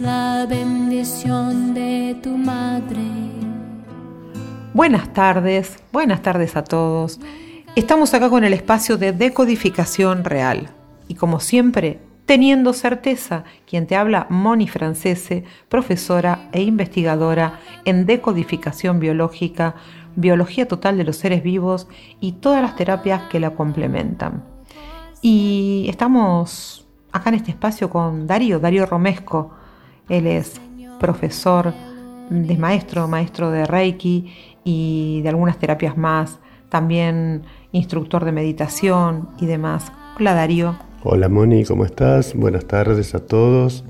la bendición de tu madre. Buenas tardes, buenas tardes a todos. Estamos acá con el espacio de decodificación real. Y como siempre, teniendo certeza, quien te habla, Moni Francese, profesora e investigadora en decodificación biológica, biología total de los seres vivos y todas las terapias que la complementan. Y estamos acá en este espacio con Darío, Darío Romesco. Él es profesor, de maestro, maestro de Reiki y de algunas terapias más, también instructor de meditación y demás. Hola Darío. Hola Moni, ¿cómo estás? Buenas tardes a todos.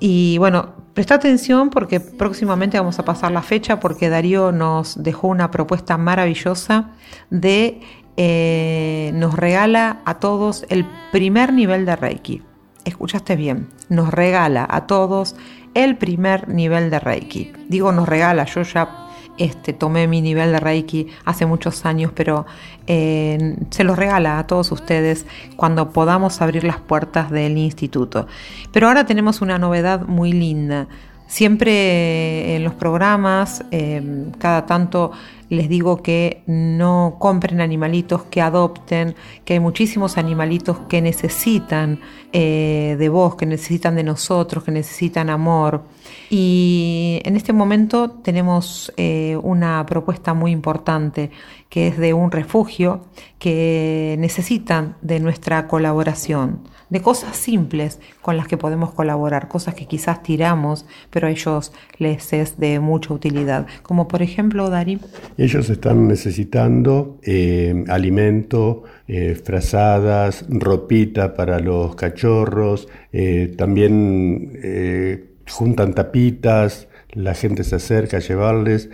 Y bueno, presta atención porque próximamente vamos a pasar la fecha porque Darío nos dejó una propuesta maravillosa de, eh, nos regala a todos el primer nivel de Reiki. Escuchaste bien, nos regala a todos el primer nivel de Reiki. Digo nos regala, yo ya este, tomé mi nivel de Reiki hace muchos años, pero eh, se los regala a todos ustedes cuando podamos abrir las puertas del instituto. Pero ahora tenemos una novedad muy linda. Siempre en los programas, eh, cada tanto les digo que no compren animalitos, que adopten, que hay muchísimos animalitos que necesitan eh, de vos, que necesitan de nosotros, que necesitan amor. Y en este momento tenemos eh, una propuesta muy importante que es de un refugio que necesitan de nuestra colaboración, de cosas simples con las que podemos colaborar, cosas que quizás tiramos, pero a ellos les es de mucha utilidad, como por ejemplo, Dari. Ellos están necesitando eh, alimento, eh, frazadas, ropita para los cachorros, también juntan tapitas, la gente se acerca a llevarles,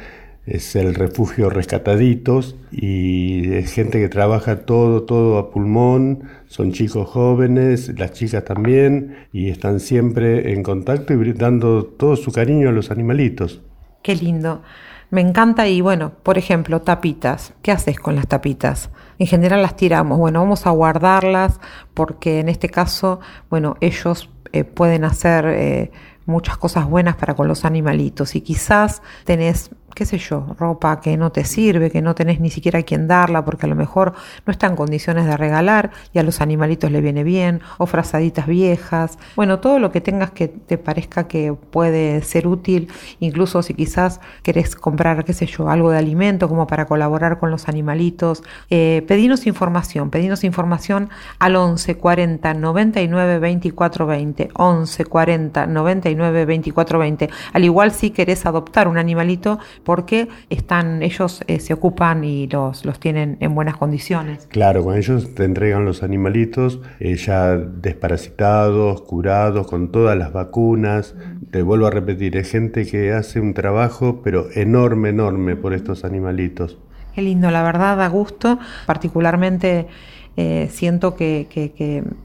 es el refugio Rescataditos y es gente que trabaja todo, todo a pulmón, son chicos jóvenes, las chicas también, y están siempre en contacto y dando todo su cariño a los animalitos. Qué lindo. Me encanta y bueno, por ejemplo, tapitas. ¿Qué haces con las tapitas? En general las tiramos. Bueno, vamos a guardarlas porque en este caso, bueno, ellos eh, pueden hacer... Eh, muchas cosas buenas para con los animalitos y quizás tenés qué sé yo, ropa que no te sirve, que no tenés ni siquiera a quien darla porque a lo mejor no está en condiciones de regalar y a los animalitos le viene bien, o frazaditas viejas, bueno, todo lo que tengas que te parezca que puede ser útil, incluso si quizás querés comprar, qué sé yo, algo de alimento como para colaborar con los animalitos, eh, pedinos información, pedinos información al 11 40 99 24 20, 11 40 99 24 20, al igual si querés adoptar un animalito, porque están, ellos eh, se ocupan y los, los tienen en buenas condiciones. Claro, con ellos te entregan los animalitos eh, ya desparasitados, curados, con todas las vacunas. Te vuelvo a repetir, es gente que hace un trabajo, pero enorme, enorme por estos animalitos. Qué lindo, la verdad, da gusto, particularmente eh, siento que,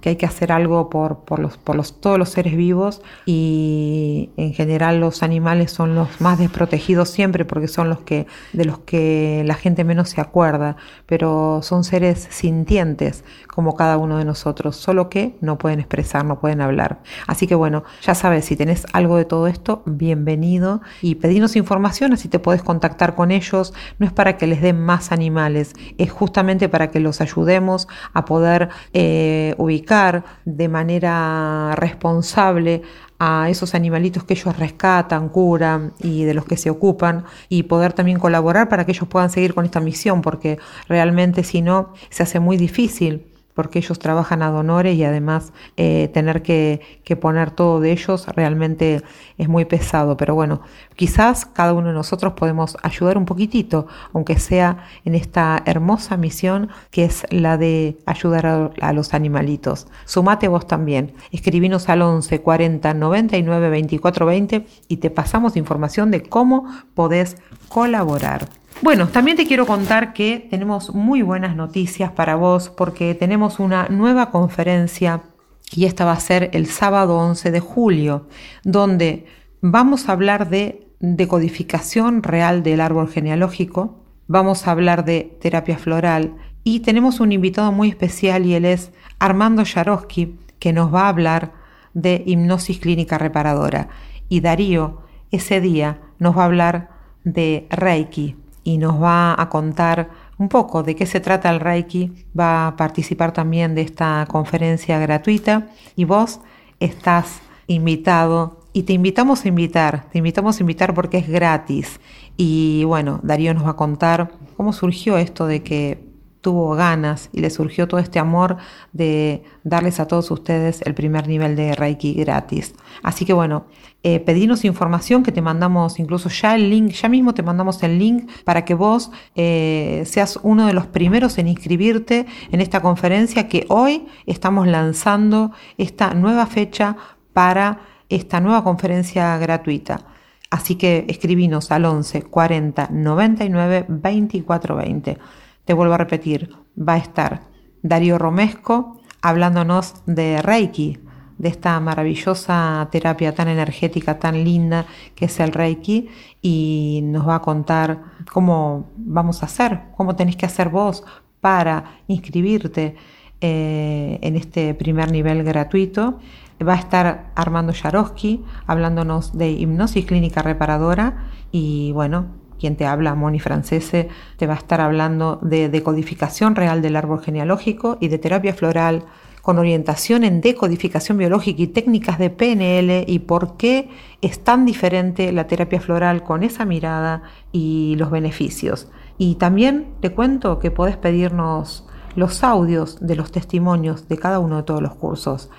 hay que hacer algo por, los, por los, todos los seres vivos y en general los animales son los más desprotegidos siempre porque son los que de los que la gente menos se acuerda, pero son seres sintientes como cada uno de nosotros, solo que no pueden expresar, no pueden hablar. Así que bueno, ya sabes, si tenés algo de todo esto, bienvenido y pedinos información así te puedes contactar con ellos. No es para que les den más animales, es justamente para que los ayudemos a poder eh, ubicar de manera responsable a esos animalitos que ellos rescatan, curan y de los que se ocupan y poder también colaborar para que ellos puedan seguir con esta misión porque realmente si no se hace muy difícil porque ellos trabajan a donores y además eh, tener que, poner todo de ellos realmente es muy pesado. Pero bueno, quizás cada uno de nosotros podemos ayudar un poquitito, aunque sea en esta hermosa misión que es la de ayudar a, los animalitos. Sumate vos también. Escribinos al 11 40 99 24 20 y te pasamos información de cómo podés colaborar. Bueno, también te quiero contar que tenemos muy buenas noticias para vos porque tenemos una nueva conferencia y esta va a ser el sábado 11 de julio, donde vamos a hablar de decodificación real del árbol genealógico, vamos a hablar de terapia floral Y tenemos un invitado muy especial y él es Armando Yarosky, que nos va a hablar de hipnosis clínica reparadora. Y Darío, ese día, nos va a hablar de Reiki y nos va a contar un poco de qué se trata el Reiki. Va a participar también de esta conferencia gratuita y vos estás invitado y te invitamos a invitar, te invitamos a invitar porque es gratis. Y bueno, Darío nos va a contar cómo surgió esto de que tuvo ganas y le surgió todo este amor de darles a todos ustedes el primer nivel de Reiki gratis. Así que bueno, eh, información que te mandamos incluso ya el link, ya mismo te mandamos el link para que vos eh, seas uno de los primeros en inscribirte en esta conferencia que hoy estamos lanzando esta nueva fecha para esta nueva conferencia gratuita. Así que escribinos al 11 40 99 24 20. Te vuelvo a repetir, va a estar Darío Romesco hablándonos de Reiki, de esta maravillosa terapia tan energética, tan linda que es el Reiki, y nos va a contar cómo vamos a hacer, cómo tenés que hacer vos para inscribirte eh, en este primer nivel gratuito. Va a estar Armando Yarosky hablándonos de hipnosis clínica reparadora y bueno, quien te habla, Moni Francese, te va a estar hablando de decodificación real del árbol genealógico y de terapia floral con orientación en decodificación biológica y técnicas de PNL y por qué es tan diferente la terapia floral con esa mirada y los beneficios. Y también te cuento que podés pedirnos los audios de los testimonios de cada uno de todos los cursos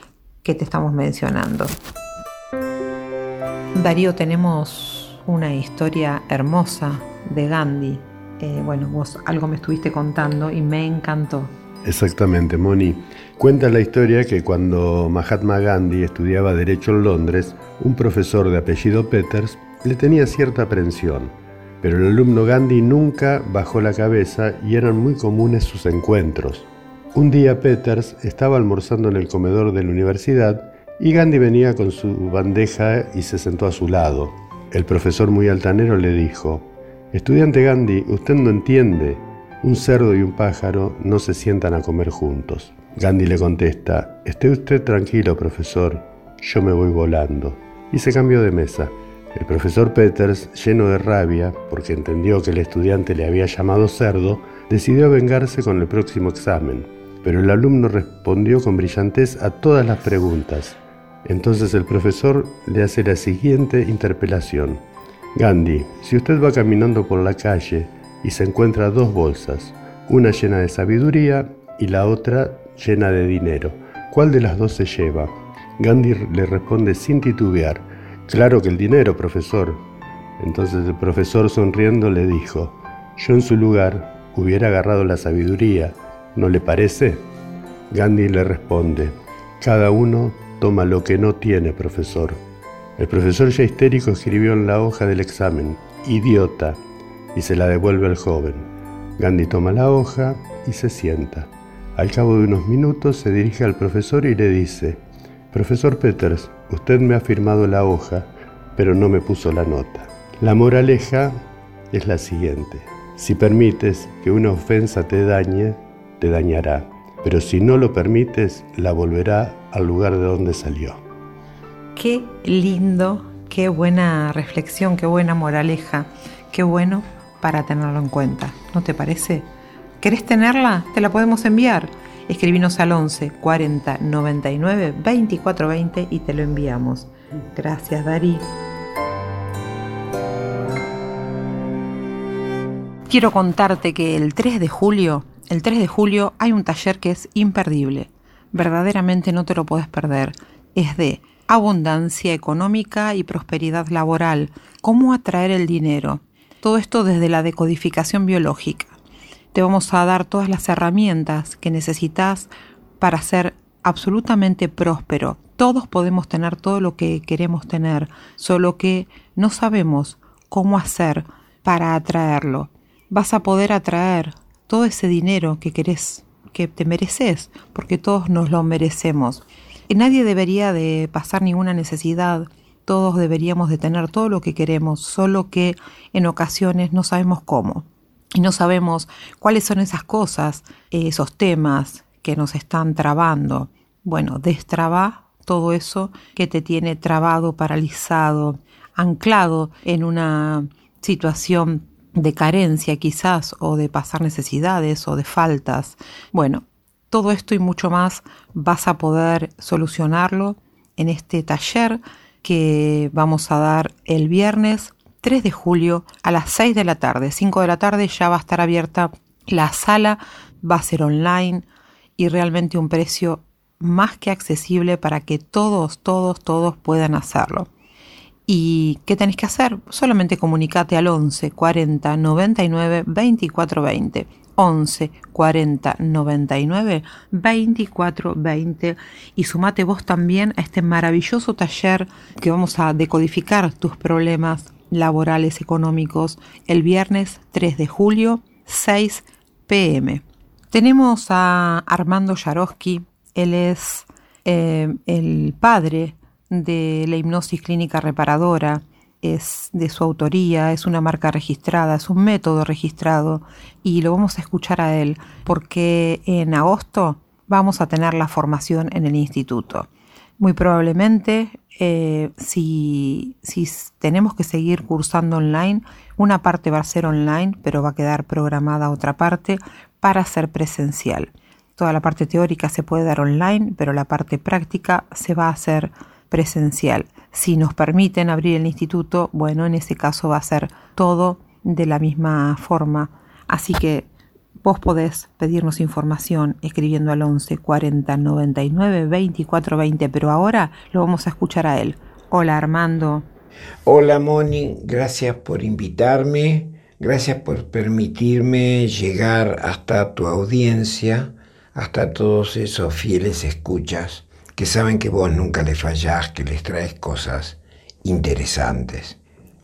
que te estamos mencionando. Darío, tenemos una historia hermosa de Gandhi. Eh, bueno, vos algo me estuviste contando y me encantó. Exactamente, Moni. Cuenta la historia que cuando Mahatma Gandhi estudiaba Derecho en Londres, un profesor de apellido Peters le tenía cierta aprensión, pero el alumno Gandhi nunca bajó la cabeza y eran muy comunes sus encuentros. Un día Peters estaba almorzando en el comedor de la universidad y Gandhi venía con su bandeja y se sentó a su lado. El profesor muy altanero le dijo, Estudiante Gandhi, usted no entiende. Un cerdo y un pájaro no se sientan a comer juntos. Gandhi le contesta, Esté usted tranquilo, profesor, yo me voy volando. Y se cambió de mesa. El profesor Peters, lleno de rabia, porque entendió que el estudiante le había llamado cerdo, decidió vengarse con el próximo examen. Pero el alumno respondió con brillantez a todas las preguntas. Entonces el profesor le hace la siguiente interpelación. Gandhi, si usted va caminando por la calle y se encuentra dos bolsas, una llena de sabiduría y la otra llena de dinero, ¿cuál de las dos se lleva? Gandhi le responde sin titubear, claro que el dinero, profesor. Entonces el profesor sonriendo le dijo, yo en su lugar hubiera agarrado la sabiduría, ¿no le parece? Gandhi le responde, cada uno toma lo que no tiene, profesor. El profesor ya histérico escribió en la hoja del examen, idiota, y se la devuelve al joven. Gandhi toma la hoja y se sienta. Al cabo de unos minutos se dirige al profesor y le dice, Profesor Peters, usted me ha firmado la hoja, pero no me puso la nota. La moraleja es la siguiente. Si permites que una ofensa te dañe, te dañará pero si no lo permites, la volverá al lugar de donde salió. Qué lindo, qué buena reflexión, qué buena moraleja, qué bueno para tenerlo en cuenta, ¿no te parece? ¿Querés tenerla? Te la podemos enviar. Escribinos al 11 40 99 24 20 y te lo enviamos. Gracias, Dari. Quiero contarte que el 3 de julio el 3 de julio hay un taller que es imperdible. Verdaderamente no te lo puedes perder. Es de abundancia económica y prosperidad laboral. Cómo atraer el dinero. Todo esto desde la decodificación biológica. Te vamos a dar todas las herramientas que necesitas para ser absolutamente próspero. Todos podemos tener todo lo que queremos tener, solo que no sabemos cómo hacer para atraerlo. Vas a poder atraer todo ese dinero que querés, que te mereces, porque todos nos lo merecemos. Y nadie debería de pasar ninguna necesidad, todos deberíamos de tener todo lo que queremos, solo que en ocasiones no sabemos cómo. y no sabemos cuáles son esas cosas, esos temas que nos están trabando. Bueno, destraba todo eso que te tiene trabado, paralizado, anclado en una situación de carencia quizás o de pasar necesidades o de faltas. Bueno, todo esto y mucho más vas a poder solucionarlo en este taller que vamos a dar el viernes 3 de julio a las 6 de la tarde. 5 de la tarde ya va a estar abierta la sala, va a ser online y realmente un precio más que accesible para que todos, todos, todos puedan hacerlo. ¿Y qué tenés que hacer? Solamente comunicate al 11 40 99 24 20. 11 40 99 24 20 y sumate vos también a este maravilloso taller que vamos a decodificar tus problemas laborales económicos el viernes 3 de julio 6 pm. Tenemos a Armando Yarosky, él es eh, el padre de la hipnosis clínica reparadora, es de su autoría, es una marca registrada, es un método registrado y lo vamos a escuchar a él porque en agosto vamos a tener la formación en el instituto. Muy probablemente, eh, si, si tenemos que seguir cursando online, una parte va a ser online, pero va a quedar programada otra parte para ser presencial. Toda la parte teórica se puede dar online, pero la parte práctica se va a hacer presencial. Si nos permiten abrir el instituto, bueno, en ese caso va a ser todo de la misma forma. Así que vos podés pedirnos información escribiendo al 11 40 99 24 20, pero ahora lo vamos a escuchar a él. Hola Armando. Hola Moni, gracias por invitarme, gracias por permitirme llegar hasta tu audiencia, hasta todos esos fieles escuchas que saben que vos nunca les fallás, que les traes cosas interesantes.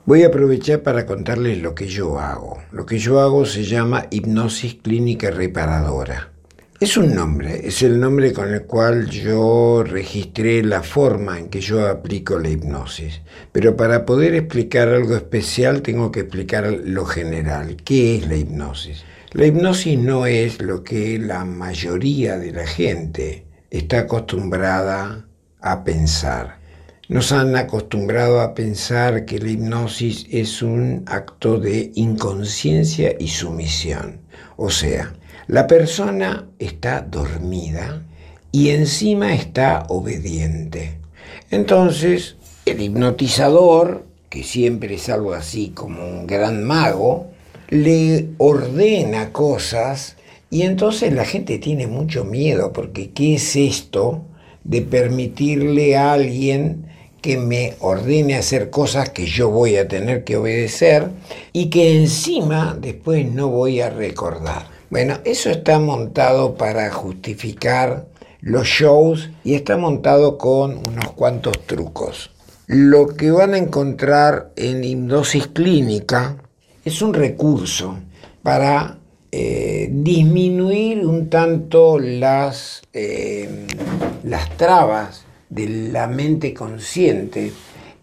Voy a aprovechar para contarles lo que yo hago. Lo que yo hago se llama hipnosis clínica reparadora. Es un nombre, es el nombre con el cual yo registré la forma en que yo aplico la hipnosis. Pero para poder explicar algo especial tengo que explicar lo general. ¿Qué es la hipnosis? La hipnosis no es lo que la mayoría de la gente está acostumbrada a pensar. Nos han acostumbrado a pensar que la hipnosis es un acto de inconsciencia y sumisión. O sea, la persona está dormida y encima está obediente. Entonces, el hipnotizador, que siempre es algo así como un gran mago, le ordena cosas y entonces la gente tiene mucho miedo porque ¿qué es esto de permitirle a alguien que me ordene hacer cosas que yo voy a tener que obedecer y que encima después no voy a recordar? Bueno, eso está montado para justificar los shows y está montado con unos cuantos trucos. Lo que van a encontrar en hipnosis clínica es un recurso para eh, disminuir un tanto las, eh, las trabas de la mente consciente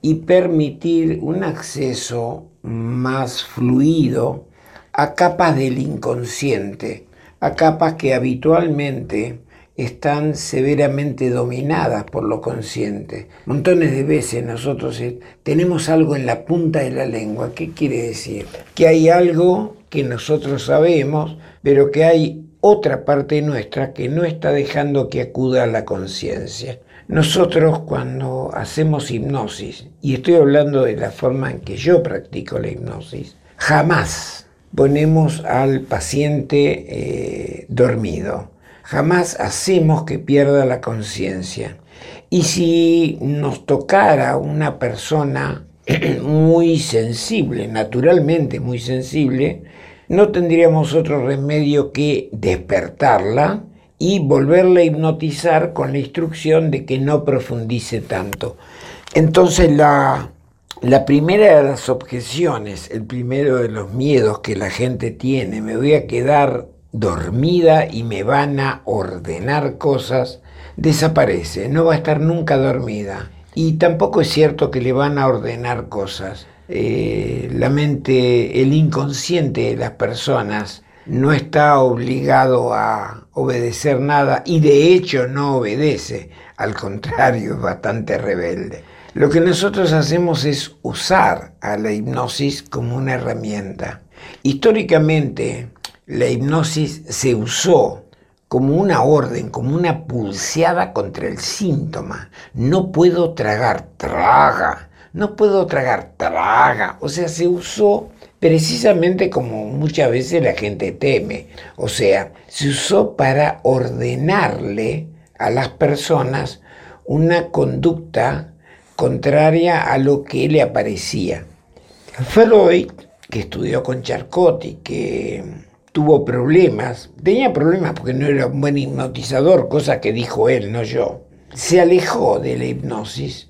y permitir un acceso más fluido a capas del inconsciente, a capas que habitualmente están severamente dominadas por lo consciente. Montones de veces nosotros eh, tenemos algo en la punta de la lengua. ¿Qué quiere decir? Que hay algo que nosotros sabemos, pero que hay otra parte nuestra que no está dejando que acuda a la conciencia. Nosotros cuando hacemos hipnosis, y estoy hablando de la forma en que yo practico la hipnosis, jamás ponemos al paciente eh, dormido, jamás hacemos que pierda la conciencia. Y si nos tocara una persona muy sensible, naturalmente muy sensible, no tendríamos otro remedio que despertarla y volverla a hipnotizar con la instrucción de que no profundice tanto. Entonces la, la primera de las objeciones, el primero de los miedos que la gente tiene, me voy a quedar dormida y me van a ordenar cosas, desaparece, no va a estar nunca dormida. Y tampoco es cierto que le van a ordenar cosas eh, la mente, el inconsciente de las personas no está obligado a obedecer nada y de hecho no obedece, al contrario, es bastante rebelde. Lo que nosotros hacemos es usar a la hipnosis como una herramienta. Históricamente, la hipnosis se usó como una orden, como una pulseada contra el síntoma. No puedo tragar, traga. No puedo tragar, traga. O sea, se usó precisamente como muchas veces la gente teme. O sea, se usó para ordenarle a las personas una conducta contraria a lo que le aparecía. Freud, que estudió con Charcotti, que tuvo problemas, tenía problemas porque no era un buen hipnotizador, cosa que dijo él, no yo, se alejó de la hipnosis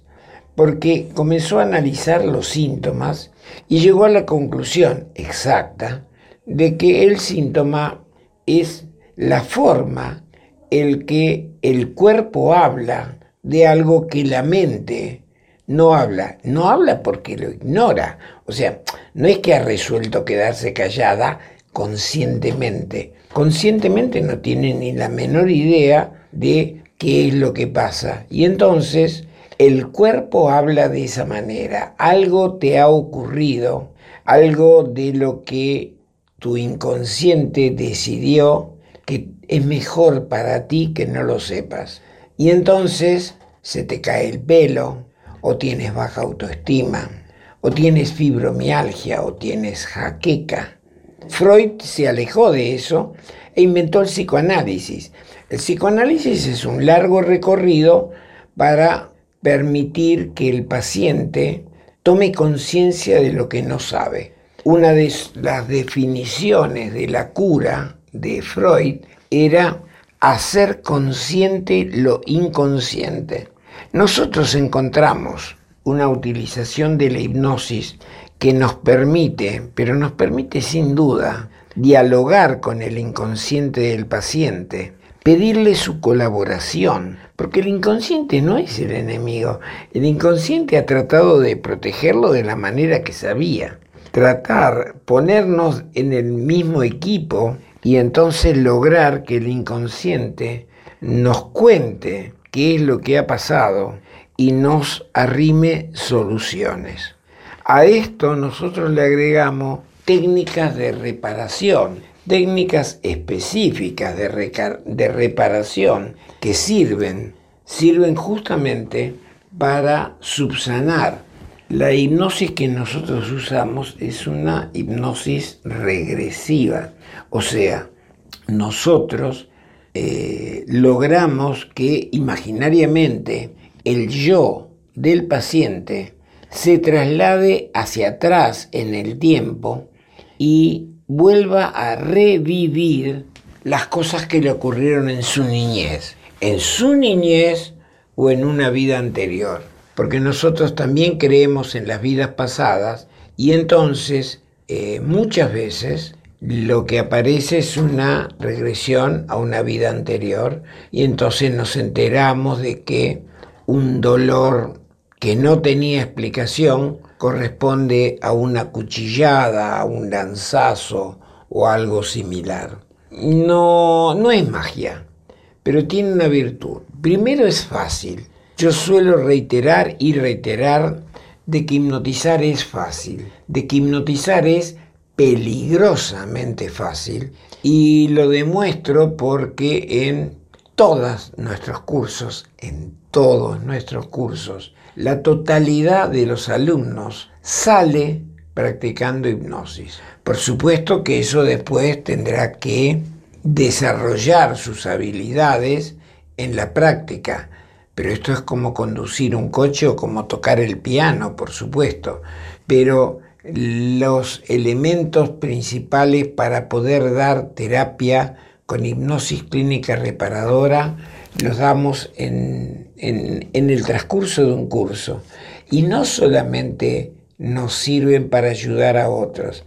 porque comenzó a analizar los síntomas y llegó a la conclusión exacta de que el síntoma es la forma en que el cuerpo habla de algo que la mente no habla, no habla porque lo ignora. O sea, no es que ha resuelto quedarse callada conscientemente. Conscientemente no tiene ni la menor idea de qué es lo que pasa. Y entonces el cuerpo habla de esa manera. Algo te ha ocurrido, algo de lo que tu inconsciente decidió que es mejor para ti que no lo sepas. Y entonces se te cae el pelo, o tienes baja autoestima, o tienes fibromialgia, o tienes jaqueca. Freud se alejó de eso e inventó el psicoanálisis. El psicoanálisis es un largo recorrido para permitir que el paciente tome conciencia de lo que no sabe. Una de las definiciones de la cura de Freud era hacer consciente lo inconsciente. Nosotros encontramos una utilización de la hipnosis que nos permite, pero nos permite sin duda, dialogar con el inconsciente del paciente, pedirle su colaboración, porque el inconsciente no es el enemigo, el inconsciente ha tratado de protegerlo de la manera que sabía, tratar, ponernos en el mismo equipo y entonces lograr que el inconsciente nos cuente qué es lo que ha pasado y nos arrime soluciones. A esto nosotros le agregamos técnicas de reparación, técnicas específicas de, reparación que sirven, sirven justamente para subsanar. La hipnosis que nosotros usamos es una hipnosis regresiva, o sea, nosotros eh, logramos que imaginariamente el yo del paciente se traslade hacia atrás en el tiempo y vuelva a revivir las cosas que le ocurrieron en su niñez, en su niñez o en una vida anterior, porque nosotros también creemos en las vidas pasadas y entonces eh, muchas veces lo que aparece es una regresión a una vida anterior y entonces nos enteramos de que un dolor que no tenía explicación corresponde a una cuchillada, a un lanzazo o algo similar. No, no es magia, pero tiene una virtud. Primero es fácil. Yo suelo reiterar y reiterar de que hipnotizar es fácil, de que hipnotizar es peligrosamente fácil y lo demuestro porque en todos nuestros cursos, en todos nuestros cursos, la totalidad de los alumnos sale practicando hipnosis. Por supuesto que eso después tendrá que desarrollar sus habilidades en la práctica, pero esto es como conducir un coche o como tocar el piano, por supuesto. Pero los elementos principales para poder dar terapia con hipnosis clínica reparadora los damos en, el transcurso de un curso. Y no solamente nos sirven para ayudar a otros,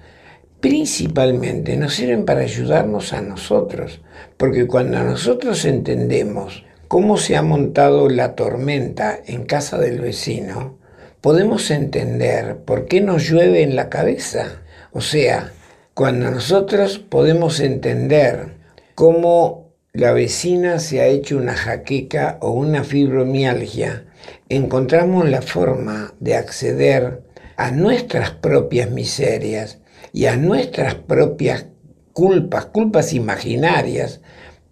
principalmente nos sirven para ayudarnos a nosotros, porque cuando nosotros entendemos cómo se ha montado la tormenta en casa del vecino, podemos entender por qué nos llueve en la cabeza. O sea, cuando nosotros podemos entender cómo la vecina se ha hecho una jaqueca o una fibromialgia, encontramos la forma de acceder a nuestras propias miserias y a nuestras propias culpas, culpas imaginarias,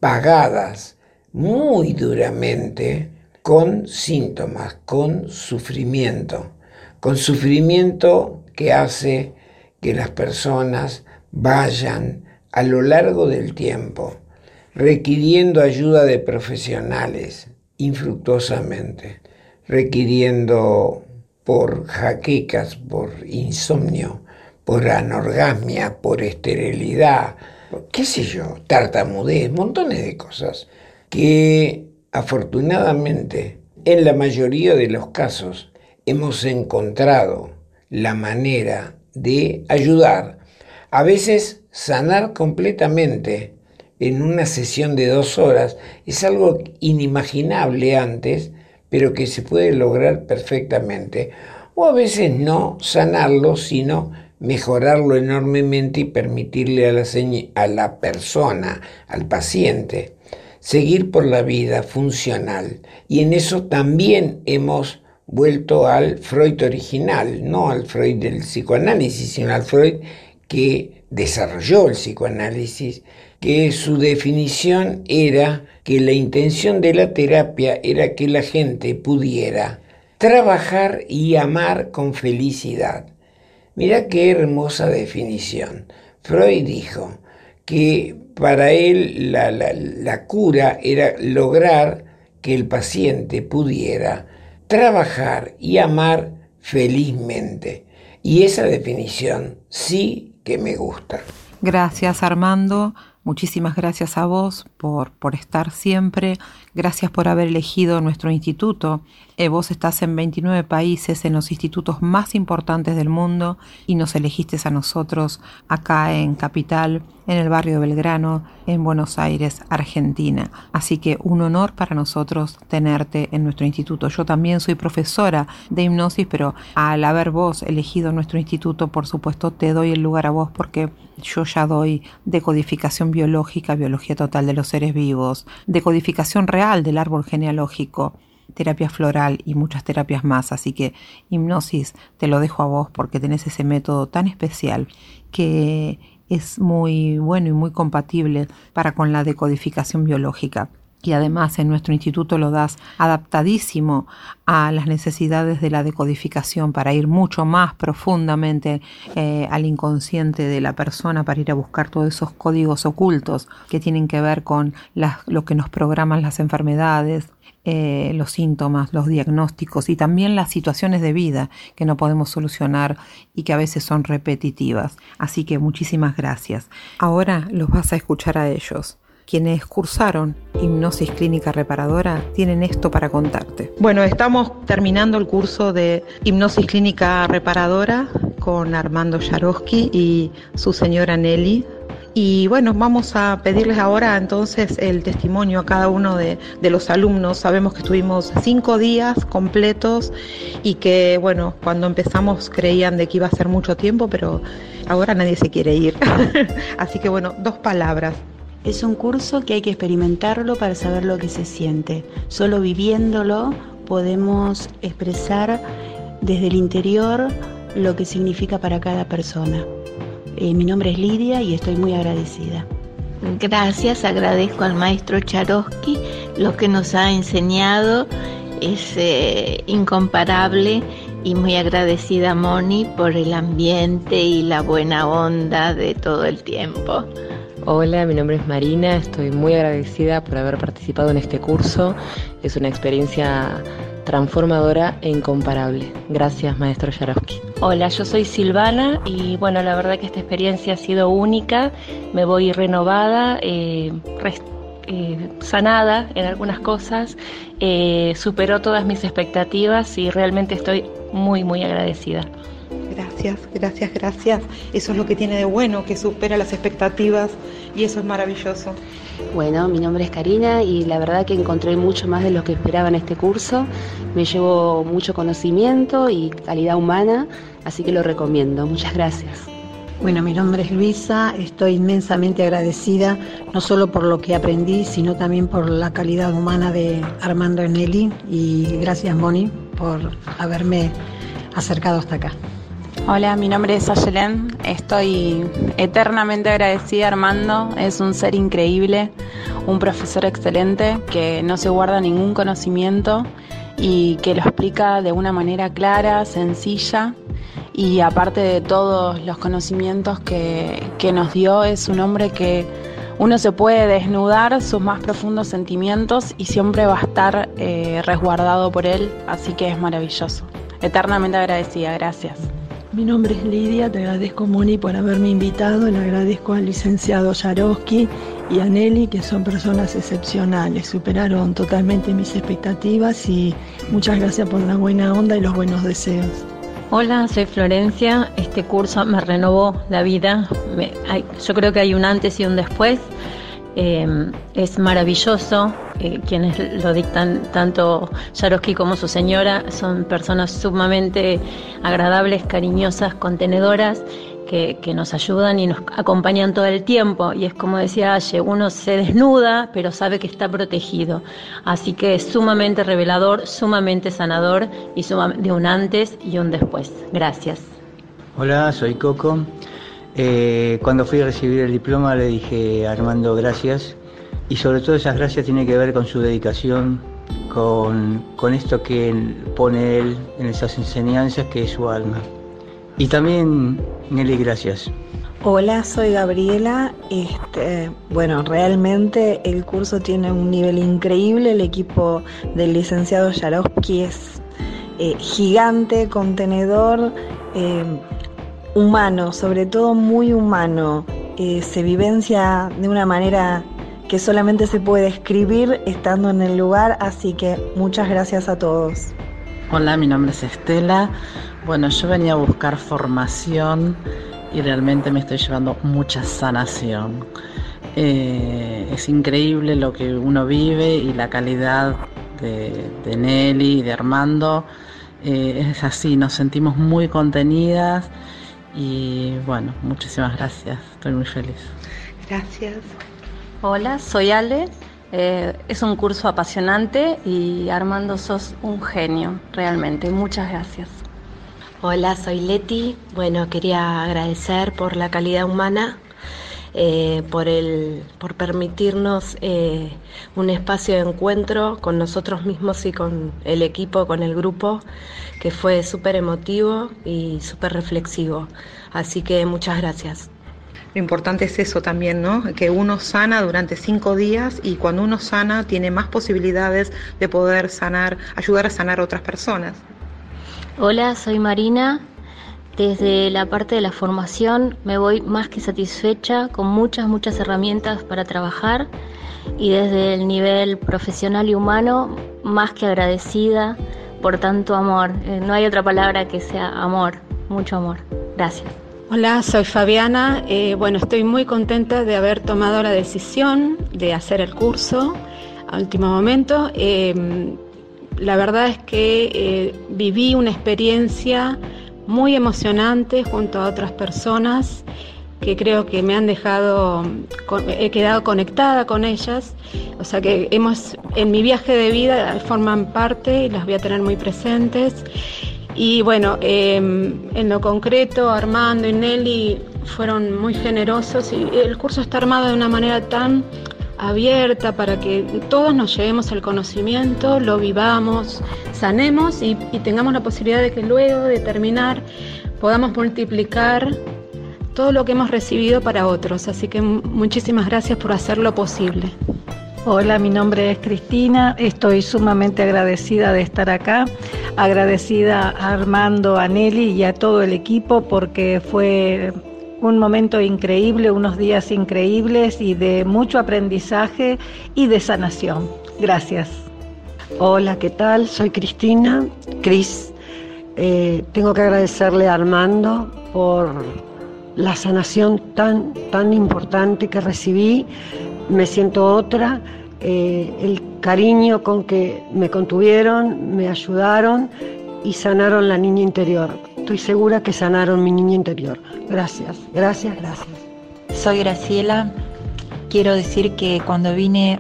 pagadas muy duramente con síntomas, con sufrimiento, con sufrimiento que hace que las personas vayan a lo largo del tiempo requiriendo ayuda de profesionales infructuosamente, requiriendo por jaquecas, por insomnio, por anorgasmia, por esterilidad, qué sé yo, tartamudez, montones de cosas que afortunadamente en la mayoría de los casos hemos encontrado la manera de ayudar, a veces sanar completamente en una sesión de dos horas es algo inimaginable antes, pero que se puede lograr perfectamente. O a veces no sanarlo, sino mejorarlo enormemente y permitirle a la, a la persona, al paciente, seguir por la vida funcional. Y en eso también hemos vuelto al Freud original, no al Freud del psicoanálisis, sino al Freud que desarrolló el psicoanálisis, que su definición era que la intención de la terapia era que la gente pudiera trabajar y amar con felicidad. Mira qué hermosa definición. Freud dijo que para él la, la cura era lograr que el paciente pudiera trabajar y amar felizmente. Y esa definición sí que me gusta. Gracias Armando, muchísimas gracias a vos por, por estar siempre, gracias por haber elegido nuestro instituto. Eh, vos estás en 29 países, en los institutos más importantes del mundo y nos elegiste a nosotros acá en Capital, en el barrio de Belgrano, en Buenos Aires, Argentina. Así que un honor para nosotros tenerte en nuestro instituto. Yo también soy profesora de hipnosis, pero al haber vos elegido nuestro instituto, por supuesto, te doy el lugar a vos porque yo ya doy decodificación biológica, biología total de los seres vivos, decodificación real del árbol genealógico, terapia floral y muchas terapias más. Así que hipnosis te lo dejo a vos porque tenés ese método tan especial que es muy bueno y muy compatible para con la decodificación biológica y además en nuestro instituto lo das adaptadísimo a las necesidades de la decodificación para ir mucho más profundamente eh, al inconsciente de la persona, para ir a buscar todos esos códigos ocultos que tienen que ver con lo que nos programan las enfermedades, eh, los síntomas, los diagnósticos y también las situaciones de vida que no podemos solucionar y que a veces son repetitivas. Así que muchísimas gracias. Ahora los vas a escuchar a ellos quienes cursaron hipnosis clínica reparadora tienen esto para contarte. Bueno, estamos terminando el curso de hipnosis clínica reparadora con Armando Yarosky y su señora Nelly. Y bueno, vamos a pedirles ahora entonces el testimonio a cada uno de, de, los alumnos. Sabemos que estuvimos cinco días completos y que bueno, cuando empezamos creían de que iba a ser mucho tiempo, pero ahora nadie se quiere ir. Así que bueno, dos palabras. Es un curso que hay que experimentarlo para saber lo que se siente. Solo viviéndolo podemos expresar desde el interior lo que significa para cada persona. Eh, mi nombre es Lidia y estoy muy agradecida. Gracias, agradezco al maestro Charosky lo que nos ha enseñado, es eh, incomparable y muy agradecida Moni por el ambiente y la buena onda de todo el tiempo. Hola, mi nombre es Marina, estoy muy agradecida por haber participado en este curso. Es una experiencia transformadora e incomparable. Gracias, maestro Yarovsky. Hola, yo soy Silvana y bueno, la verdad que esta experiencia ha sido única. Me voy renovada, eh, eh, sanada en algunas cosas, eh, superó todas mis expectativas y realmente estoy muy, muy agradecida. Gracias, gracias, gracias. Eso es lo que tiene de bueno, que supera las expectativas y eso es maravilloso. Bueno, mi nombre es Karina y la verdad que encontré mucho más de lo que esperaba en este curso. Me llevo mucho conocimiento y calidad humana, así que lo recomiendo. Muchas gracias. Bueno, mi nombre es Luisa, estoy inmensamente agradecida, no solo por lo que aprendí, sino también por la calidad humana de Armando Enelli y gracias Moni por haberme acercado hasta acá. Hola, mi nombre es Ayelen, estoy eternamente agradecida Armando, es un ser increíble, un profesor excelente que no se guarda ningún conocimiento y que lo explica de una manera clara, sencilla y aparte de todos los conocimientos que, nos dio, es un hombre que uno se puede desnudar sus más profundos sentimientos y siempre va a estar eh, resguardado por él, así que es maravilloso. Eternamente agradecida, gracias. Mi nombre es Lidia, te agradezco Moni por haberme invitado, le agradezco al licenciado Yaroski y a Nelly, que son personas excepcionales, superaron totalmente mis expectativas y muchas gracias por la buena onda y los buenos deseos. Hola, soy Florencia. Este curso me renovó la vida. yo creo que hay un antes y un después. Em, es maravilloso. Eh, quienes lo dictan, tanto Yaroski como su señora, son personas sumamente agradables, cariñosas, contenedoras que, nos ayudan y nos acompañan todo el tiempo. Y es como decía Aye, uno se desnuda, pero sabe que está protegido. Así que es sumamente revelador, sumamente sanador y de un antes y un después. Gracias. Hola, soy Coco. Eh, cuando fui a recibir el diploma le dije a Armando gracias y sobre todo esas gracias tienen que ver con su dedicación, con, con esto que pone él en esas enseñanzas que es su alma. Y también, Nelly, gracias. Hola, soy Gabriela. Este, bueno, realmente el curso tiene un nivel increíble. El equipo del licenciado Yarovsky es eh, gigante, contenedor, eh, humano, sobre todo muy humano. Eh, se vivencia de una manera que solamente se puede escribir estando en el lugar, así que muchas gracias a todos. Hola, mi nombre es Estela. Bueno, yo venía a buscar formación y realmente me estoy llevando mucha sanación. Eh, es increíble lo que uno vive y la calidad de, Nelly y de Armando. Eh, es así, nos sentimos muy contenidas y bueno, muchísimas gracias, estoy muy feliz. Gracias. Hola, soy Ale. Eh, es un curso apasionante y Armando sos un genio, realmente. Muchas gracias. Hola, soy Leti. Bueno, quería agradecer por la calidad humana, eh, por, el, por permitirnos eh, un espacio de encuentro con nosotros mismos y con el equipo, con el grupo, que fue súper emotivo y súper reflexivo. Así que muchas gracias. Lo importante es eso también, ¿no? Que uno sana durante cinco días y cuando uno sana tiene más posibilidades de poder sanar, ayudar a sanar a otras personas. Hola, soy Marina. Desde la parte de la formación me voy más que satisfecha con muchas, muchas herramientas para trabajar y desde el nivel profesional y humano más que agradecida por tanto amor. Eh, no hay otra palabra que sea amor, mucho amor. Gracias. Hola, soy Fabiana. Eh, bueno, estoy muy contenta de haber tomado la decisión de hacer el curso a último momento. Eh, la verdad es que eh, viví una experiencia muy emocionante junto a otras personas que creo que me han dejado, he quedado conectada con ellas, o sea que hemos, en mi viaje de vida forman parte y las voy a tener muy presentes. Y bueno, em, en lo concreto, Armando y Nelly fueron muy generosos y el curso está armado de una manera tan abierta para que todos nos llevemos el conocimiento, lo vivamos, sanemos y, y tengamos la posibilidad de que luego de terminar podamos multiplicar todo lo que hemos recibido para otros. Así que muchísimas gracias por hacerlo posible. Hola, mi nombre es Cristina, estoy sumamente agradecida de estar acá, agradecida a Armando, a Nelly y a todo el equipo porque fue un momento increíble, unos días increíbles y de mucho aprendizaje y de sanación. Gracias. Hola, ¿qué tal? Soy Cristina, Cris. eh, tengo que agradecerle a Armando por la sanación tan, tan importante que recibí. Me siento otra. Eh, el cariño con que me contuvieron, me ayudaron y sanaron la niña interior. Estoy segura que sanaron mi niña interior. Gracias, gracias, gracias. Soy Graciela. Quiero decir que cuando vine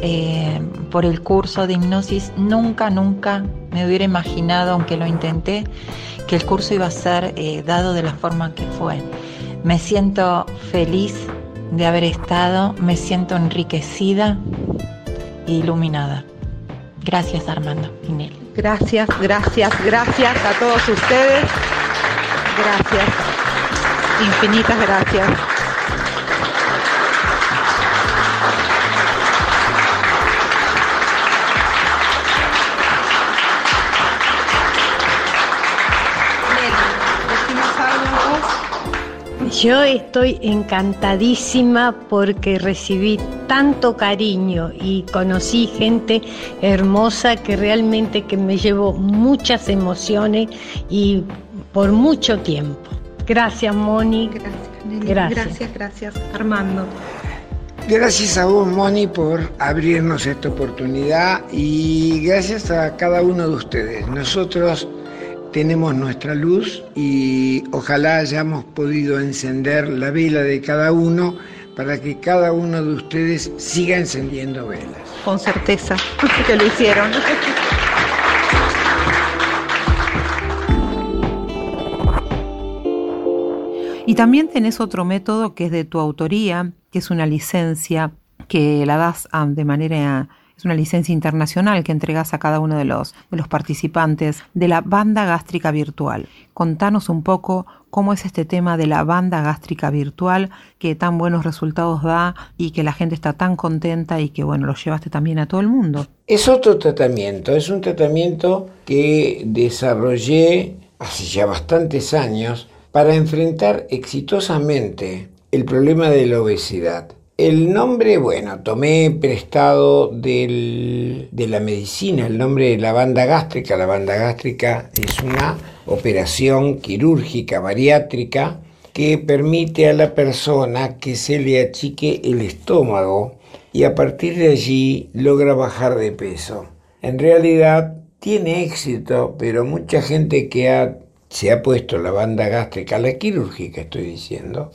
eh, por el curso de hipnosis, nunca, nunca me hubiera imaginado, aunque lo intenté, que el curso iba a ser eh, dado de la forma que fue. Me siento feliz de haber estado, me siento enriquecida e iluminada. Gracias Armando. Gracias, gracias, gracias a todos ustedes. Gracias. Infinitas gracias. Yo estoy encantadísima porque recibí tanto cariño y conocí gente hermosa que realmente que me llevó muchas emociones y por mucho tiempo. Gracias, Moni. Gracias, Gracias. Gracias, gracias, Armando. Gracias a vos, Moni, por abrirnos esta oportunidad y gracias a cada uno de ustedes. Nosotros tenemos nuestra luz y ojalá hayamos podido encender la vela de cada uno para que cada uno de ustedes siga encendiendo velas. Con certeza que lo hicieron. Y también tenés otro método que es de tu autoría, que es una licencia que la das de manera es una licencia internacional que entregas a cada uno de los, de los participantes de la banda gástrica virtual. Contanos un poco cómo es este tema de la banda gástrica virtual que tan buenos resultados da y que la gente está tan contenta y que bueno, lo llevaste también a todo el mundo. Es otro tratamiento, es un tratamiento que desarrollé hace ya bastantes años para enfrentar exitosamente el problema de la obesidad. El nombre, bueno, tomé prestado de la medicina, el nombre de la banda gástrica. La banda gástrica es una operación quirúrgica bariátrica que permite a la persona que se le achique el estómago y a partir de allí logra bajar de peso. En realidad tiene éxito, pero mucha gente que se ha puesto la banda gástrica, la quirúrgica estoy diciendo,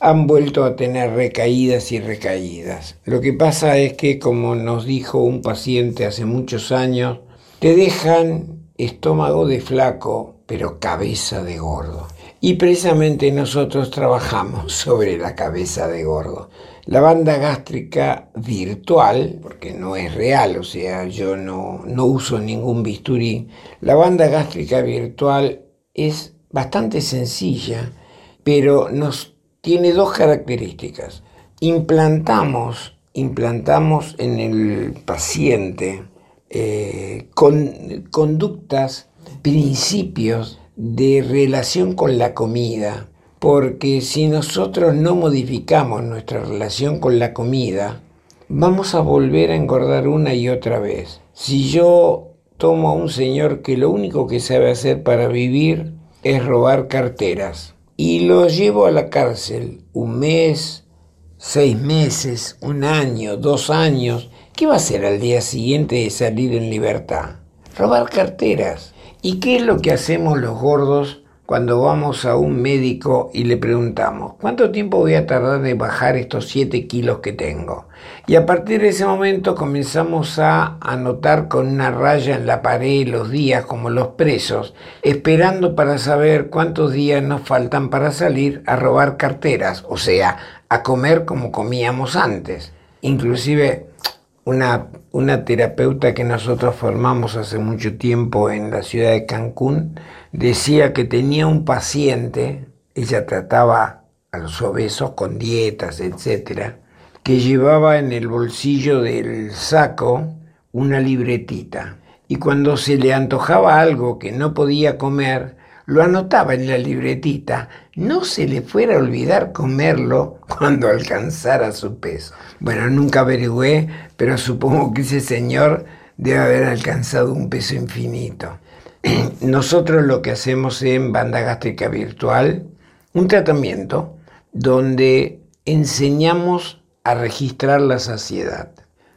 han vuelto a tener recaídas y recaídas. Lo que pasa es que, como nos dijo un paciente hace muchos años, te dejan estómago de flaco, pero cabeza de gordo. Y precisamente nosotros trabajamos sobre la cabeza de gordo. La banda gástrica virtual, porque no es real, o sea, yo no, no uso ningún bisturí, la banda gástrica virtual es bastante sencilla, pero nos tiene dos características. Implantamos, implantamos en el paciente eh, con, conductas, principios de relación con la comida, porque si nosotros no modificamos nuestra relación con la comida, vamos a volver a engordar una y otra vez. Si yo tomo a un señor que lo único que sabe hacer para vivir es robar carteras, y lo llevo a la cárcel un mes, seis meses, un año, dos años. ¿Qué va a hacer al día siguiente de salir en libertad? Robar carteras. ¿Y qué es lo que hacemos los gordos cuando vamos a un médico y le preguntamos, ¿cuánto tiempo voy a tardar de bajar estos 7 kilos que tengo? Y a partir de ese momento comenzamos a anotar con una raya en la pared los días como los presos, esperando para saber cuántos días nos faltan para salir a robar carteras, o sea, a comer como comíamos antes. Inclusive una, una terapeuta que nosotros formamos hace mucho tiempo en la ciudad de Cancún, decía que tenía un paciente, ella trataba a los obesos con dietas, etcétera, que llevaba en el bolsillo del saco una libretita. Y cuando se le antojaba algo que no podía comer, lo anotaba en la libretita, no se le fuera a olvidar comerlo cuando alcanzara su peso. Bueno, nunca averigüé, pero supongo que ese señor debe haber alcanzado un peso infinito. nosotros lo que hacemos en banda gástrica virtual, un tratamiento donde enseñamos a registrar la saciedad.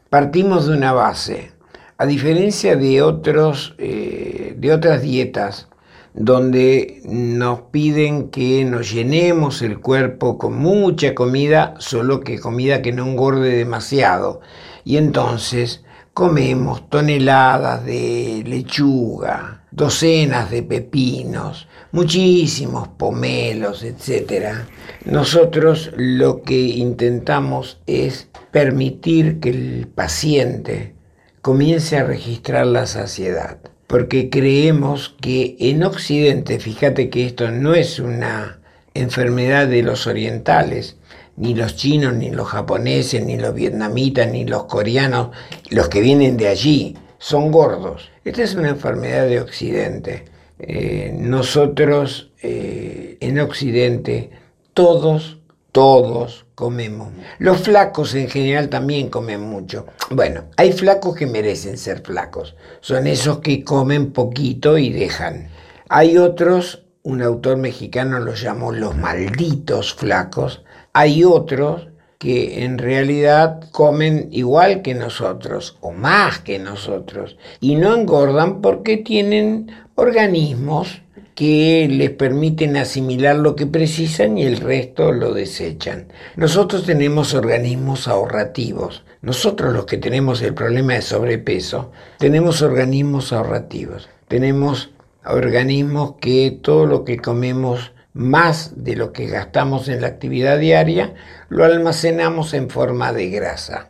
Partimos de una base. A diferencia de, otros, eh, de otras dietas, donde nos piden que nos llenemos el cuerpo con mucha comida, solo que comida que no engorde demasiado. Y entonces comemos toneladas de lechuga, docenas de pepinos, muchísimos pomelos, etc. Nosotros lo que intentamos es permitir que el paciente comience a registrar la saciedad porque creemos que en Occidente, fíjate que esto no es una enfermedad de los orientales, ni los chinos, ni los japoneses, ni los vietnamitas, ni los coreanos, los que vienen de allí, son gordos. Esta es una enfermedad de Occidente. Eh, nosotros eh, en Occidente, todos, todos comemos. Los flacos en general también comen mucho. Bueno, hay flacos que merecen ser flacos. Son esos que comen poquito y dejan. Hay otros, un autor mexicano los llamó los malditos flacos. Hay otros que en realidad comen igual que nosotros o más que nosotros y no engordan porque tienen organismos que les permiten asimilar lo que precisan y el resto lo desechan. Nosotros tenemos organismos ahorrativos. Nosotros los que tenemos el problema de sobrepeso, tenemos organismos ahorrativos. Tenemos organismos que todo lo que comemos más de lo que gastamos en la actividad diaria, lo almacenamos en forma de grasa.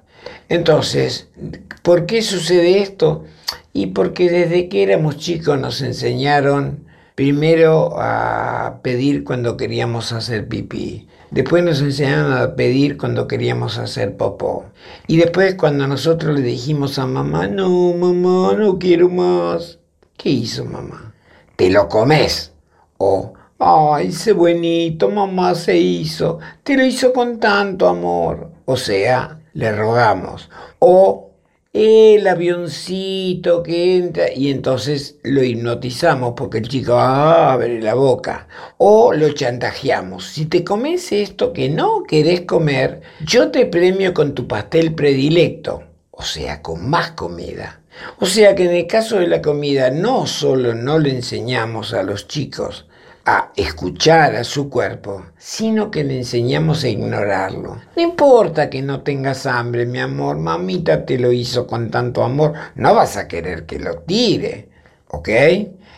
Entonces, ¿por qué sucede esto? Y porque desde que éramos chicos nos enseñaron primero a pedir cuando queríamos hacer pipí. Después nos enseñaron a pedir cuando queríamos hacer popó. Y después cuando nosotros le dijimos a mamá, no, mamá, no quiero más. ¿Qué hizo mamá? Te lo comes. O, ay, ese buenito, mamá se hizo. Te lo hizo con tanto amor. O sea, le rogamos. O el avioncito que entra y entonces lo hipnotizamos porque el chico abre la boca o lo chantajeamos. Si te comes esto que no querés comer, yo te premio con tu pastel predilecto, o sea, con más comida. O sea que en el caso de la comida no solo no le enseñamos a los chicos a escuchar a su cuerpo, sino que le enseñamos a ignorarlo. No importa que no tengas hambre, mi amor, mamita te lo hizo con tanto amor, no vas a querer que lo tire, ¿ok?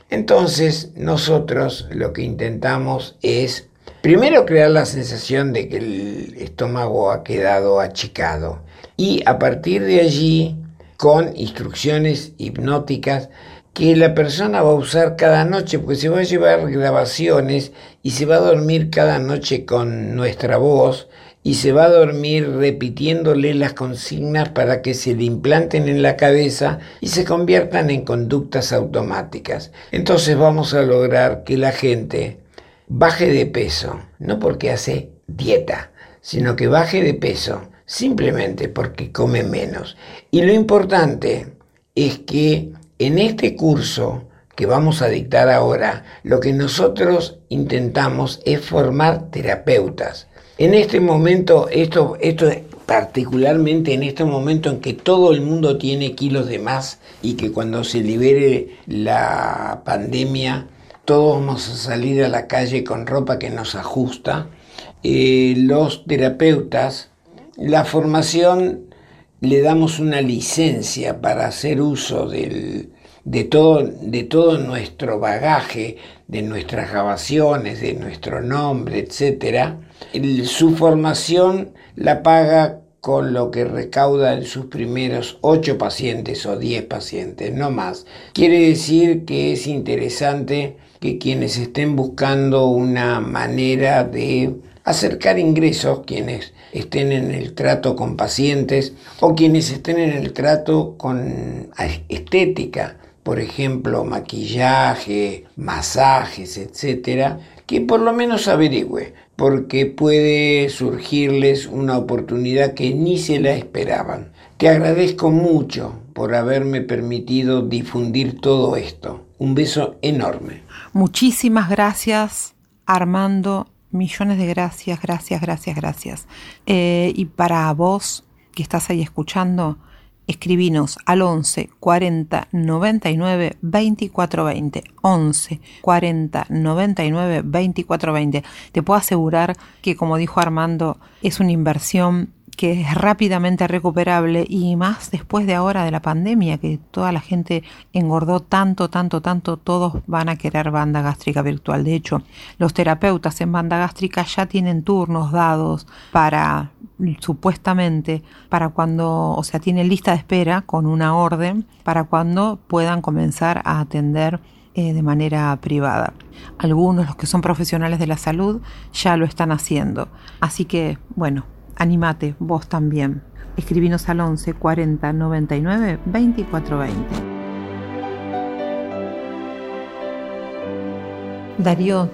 Entonces nosotros lo que intentamos es primero crear la sensación de que el estómago ha quedado achicado y a partir de allí con instrucciones hipnóticas que la persona va a usar cada noche, porque se va a llevar grabaciones y se va a dormir cada noche con nuestra voz y se va a dormir repitiéndole las consignas para que se le implanten en la cabeza y se conviertan en conductas automáticas. Entonces vamos a lograr que la gente baje de peso, no porque hace dieta, sino que baje de peso simplemente porque come menos. Y lo importante es que en este curso que vamos a dictar ahora, lo que nosotros intentamos es formar terapeutas. En este momento, esto, esto particularmente en este momento en que todo el mundo tiene kilos de más y que cuando se libere la pandemia todos vamos a salir a la calle con ropa que nos ajusta, eh, los terapeutas, la formación le damos una licencia para hacer uso de, todo, de todo nuestro bagaje, de nuestras grabaciones, de nuestro nombre, etc., su formación la paga con lo que recauda en sus primeros ocho pacientes o diez pacientes, no más. Quiere decir que es interesante que quienes estén buscando una manera de acercar ingresos, quienes estén en el trato con pacientes o quienes estén en el trato con estética, por ejemplo, maquillaje, masajes, etcétera, que por lo menos averigüe, porque puede surgirles una oportunidad que ni se la esperaban. Te agradezco mucho por haberme permitido difundir todo esto. Un beso enorme. Muchísimas gracias, Armando. Millones de gracias, gracias, gracias, gracias. Eh, y para vos que estás ahí escuchando, escribinos al 11 40 99 24 20. 11 40 99 24 20. Te puedo asegurar que, como dijo Armando, es una inversión que es rápidamente recuperable y más después de ahora de la pandemia, que toda la gente engordó tanto, tanto, tanto, todos van a querer banda gástrica virtual. De hecho, los terapeutas en banda gástrica ya tienen turnos dados para, supuestamente, para cuando, o sea, tienen lista de espera con una orden para cuando puedan comenzar a atender eh, de manera privada. Algunos, los que son profesionales de la salud, ya lo están haciendo. Así que, bueno, Animate, vos también. Escribinos al 11 40 99 24 20. Darío,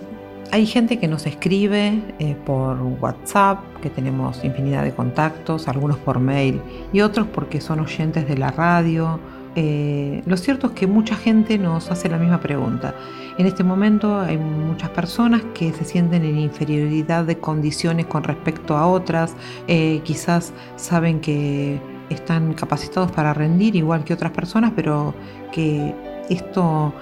hay gente que nos escribe eh, por WhatsApp, que tenemos infinidad de contactos, algunos por mail y otros porque son oyentes de la radio. Eh, lo cierto es que mucha gente nos hace la misma pregunta. En este momento hay muchas personas que se sienten en inferioridad de condiciones con respecto a otras, eh, quizás saben que están capacitados para rendir igual que otras personas, pero que esto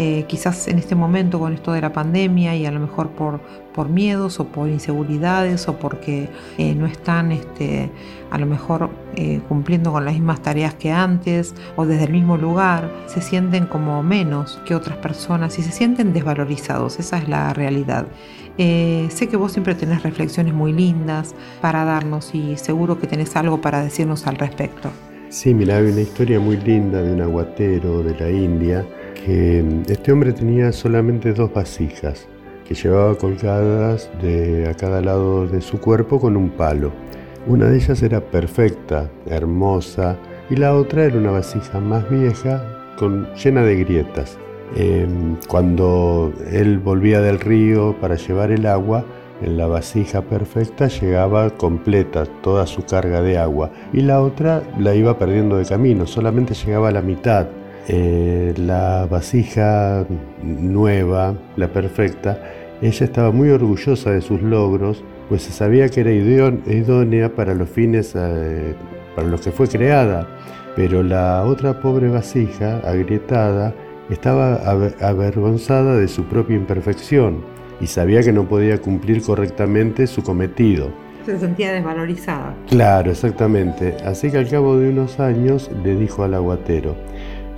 eh, quizás en este momento con esto de la pandemia y a lo mejor por, por miedos o por inseguridades o porque eh, no están este, a lo mejor eh, cumpliendo con las mismas tareas que antes o desde el mismo lugar, se sienten como menos que otras personas y se sienten desvalorizados, esa es la realidad. sé que vos siempre tenés reflexiones muy lindas para darnos y seguro que tenés algo para decirnos al respecto. Sí, mira, hay una historia muy linda de un aguatero de la India que este hombre tenía solamente dos vasijas que llevaba colgadas a cada lado de su cuerpo con un palo. Una de ellas era perfecta, hermosa, y la otra era una vasija más vieja, con, llena de grietas. Em, cuando él volvía del río para llevar el agua, en la vasija perfecta llegaba completa toda su carga de agua y la otra la iba perdiendo de camino, solamente llegaba a la mitad. Eh, la vasija nueva, la perfecta, ella estaba muy orgullosa de sus logros, pues se sabía que era idónea para los fines eh, para los que fue creada, pero la otra pobre vasija, agrietada, estaba avergonzada de su propia imperfección y sabía que no podía cumplir correctamente su cometido. Se sentía desvalorizada. Claro, exactamente. Así que al cabo de unos años le dijo al aguatero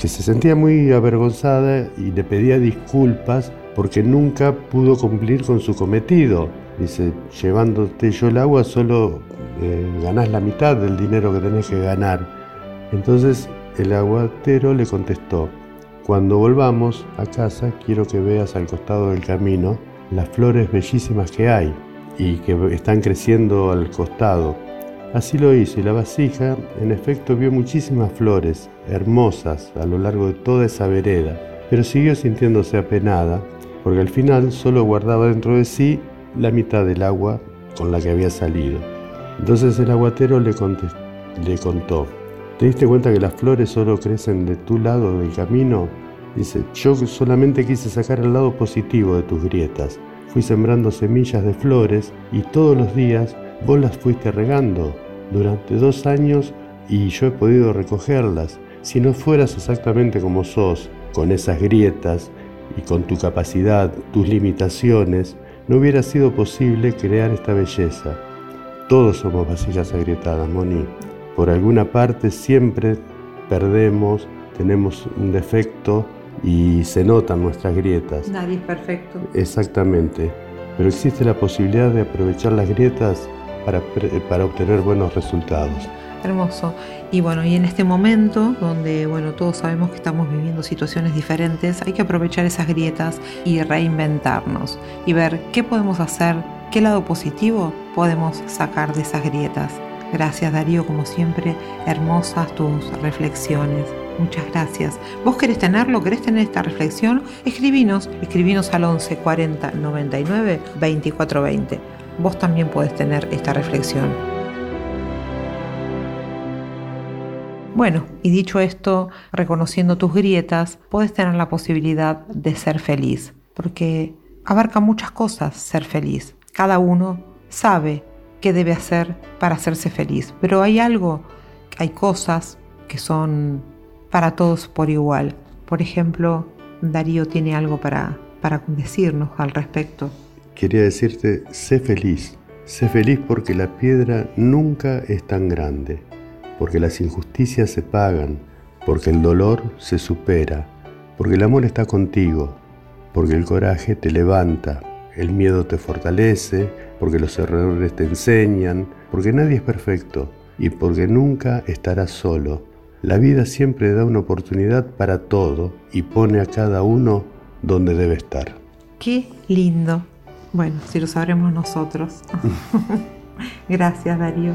que se sentía muy avergonzada y le pedía disculpas porque nunca pudo cumplir con su cometido. Dice, llevándote yo el agua solo eh, ganás la mitad del dinero que tenés que ganar. Entonces el aguatero le contestó, cuando volvamos a casa quiero que veas al costado del camino las flores bellísimas que hay y que están creciendo al costado. Así lo hizo y la vasija en efecto vio muchísimas flores hermosas a lo largo de toda esa vereda, pero siguió sintiéndose apenada porque al final solo guardaba dentro de sí la mitad del agua con la que había salido. Entonces el aguatero le, le contó, ¿te diste cuenta que las flores solo crecen de tu lado del camino? Dice, yo solamente quise sacar el lado positivo de tus grietas. Fui sembrando semillas de flores y todos los días vos las fuiste regando durante dos años y yo he podido recogerlas. Si no fueras exactamente como sos, con esas grietas y con tu capacidad, tus limitaciones, no hubiera sido posible crear esta belleza. Todos somos vasijas agrietadas, Moni. Por alguna parte siempre perdemos, tenemos un defecto y se notan nuestras grietas. Nadie es perfecto. Exactamente. Pero existe la posibilidad de aprovechar las grietas para, para obtener buenos resultados. Hermoso. Y bueno, y en este momento donde, bueno, todos sabemos que estamos viviendo situaciones diferentes, hay que aprovechar esas grietas y reinventarnos y ver qué podemos hacer, qué lado positivo podemos sacar de esas grietas. Gracias Darío, como siempre, hermosas tus reflexiones. Muchas gracias. ¿Vos querés tenerlo? ¿Querés tener esta reflexión? Escribinos, escribinos al 11 40 99 24 20. Vos también podés tener esta reflexión. Bueno, y dicho esto, reconociendo tus grietas, puedes tener la posibilidad de ser feliz, porque abarca muchas cosas ser feliz. Cada uno sabe qué debe hacer para hacerse feliz, pero hay algo, hay cosas que son para todos por igual. Por ejemplo, Darío tiene algo para, para decirnos al respecto. Quería decirte, sé feliz, sé feliz porque la piedra nunca es tan grande porque las injusticias se pagan, porque el dolor se supera, porque el amor está contigo, porque el coraje te levanta, el miedo te fortalece, porque los errores te enseñan, porque nadie es perfecto y porque nunca estarás solo. La vida siempre da una oportunidad para todo y pone a cada uno donde debe estar. Qué lindo. Bueno, si lo sabremos nosotros. Gracias, Darío.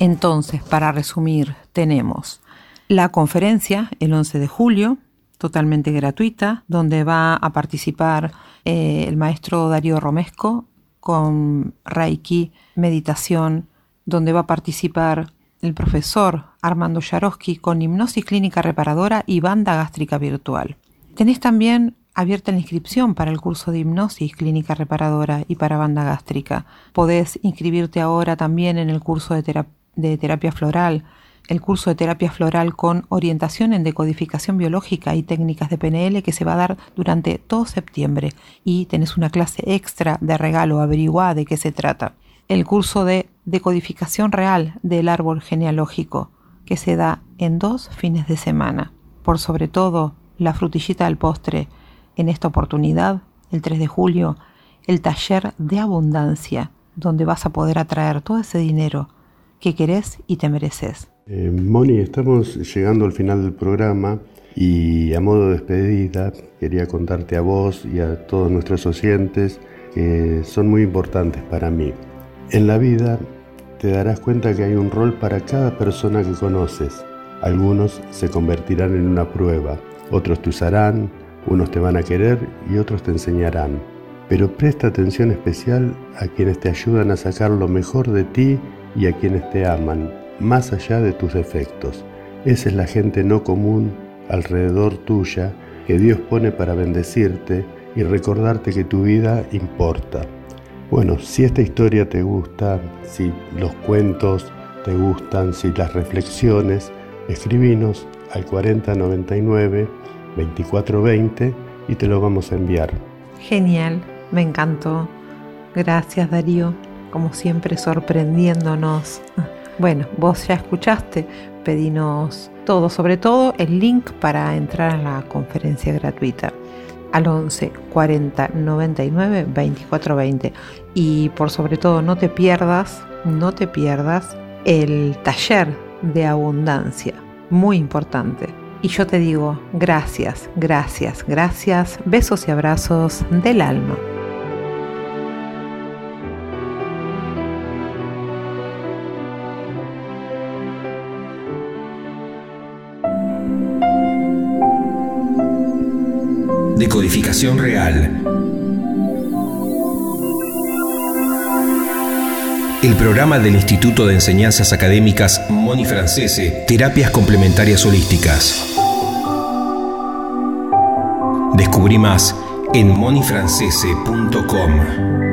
Entonces, para resumir, tenemos la conferencia el 11 de julio, totalmente gratuita, donde va a participar eh, el maestro Darío Romesco con Reiki, meditación, donde va a participar el profesor Armando Yarosky con hipnosis clínica reparadora y banda gástrica virtual. Tenés también abierta la inscripción para el curso de hipnosis clínica reparadora y para banda gástrica. Podés inscribirte ahora también en el curso de terapia de terapia floral, el curso de terapia floral con orientación en decodificación biológica y técnicas de PNL que se va a dar durante todo septiembre y tenés una clase extra de regalo, averiguá de qué se trata. El curso de decodificación real del árbol genealógico que se da en dos fines de semana. Por sobre todo, la frutillita del postre, en esta oportunidad, el 3 de julio, el taller de abundancia, donde vas a poder atraer todo ese dinero que querés y te mereces. Eh, Moni, estamos llegando al final del programa y a modo de despedida quería contarte a vos y a todos nuestros oyentes que son muy importantes para mí. En la vida te darás cuenta que hay un rol para cada persona que conoces. Algunos se convertirán en una prueba, otros te usarán, unos te van a querer y otros te enseñarán. Pero presta atención especial a quienes te ayudan a sacar lo mejor de ti y a quienes te aman, más allá de tus defectos. Esa es la gente no común alrededor tuya que Dios pone para bendecirte y recordarte que tu vida importa. Bueno, si esta historia te gusta, si los cuentos te gustan, si las reflexiones, escribinos al 4099 2420 y te lo vamos a enviar. Genial, me encantó. Gracias Darío como siempre sorprendiéndonos. Bueno, vos ya escuchaste, pedinos todo, sobre todo el link para entrar a la conferencia gratuita al 11 40 99 24 20 y por sobre todo no te pierdas, no te pierdas el taller de abundancia, muy importante. Y yo te digo, gracias, gracias, gracias, besos y abrazos del alma. Decodificación real. El programa del Instituto de Enseñanzas Académicas Moni Francese, Terapias Complementarias Holísticas. Descubrí más en monifrancese.com.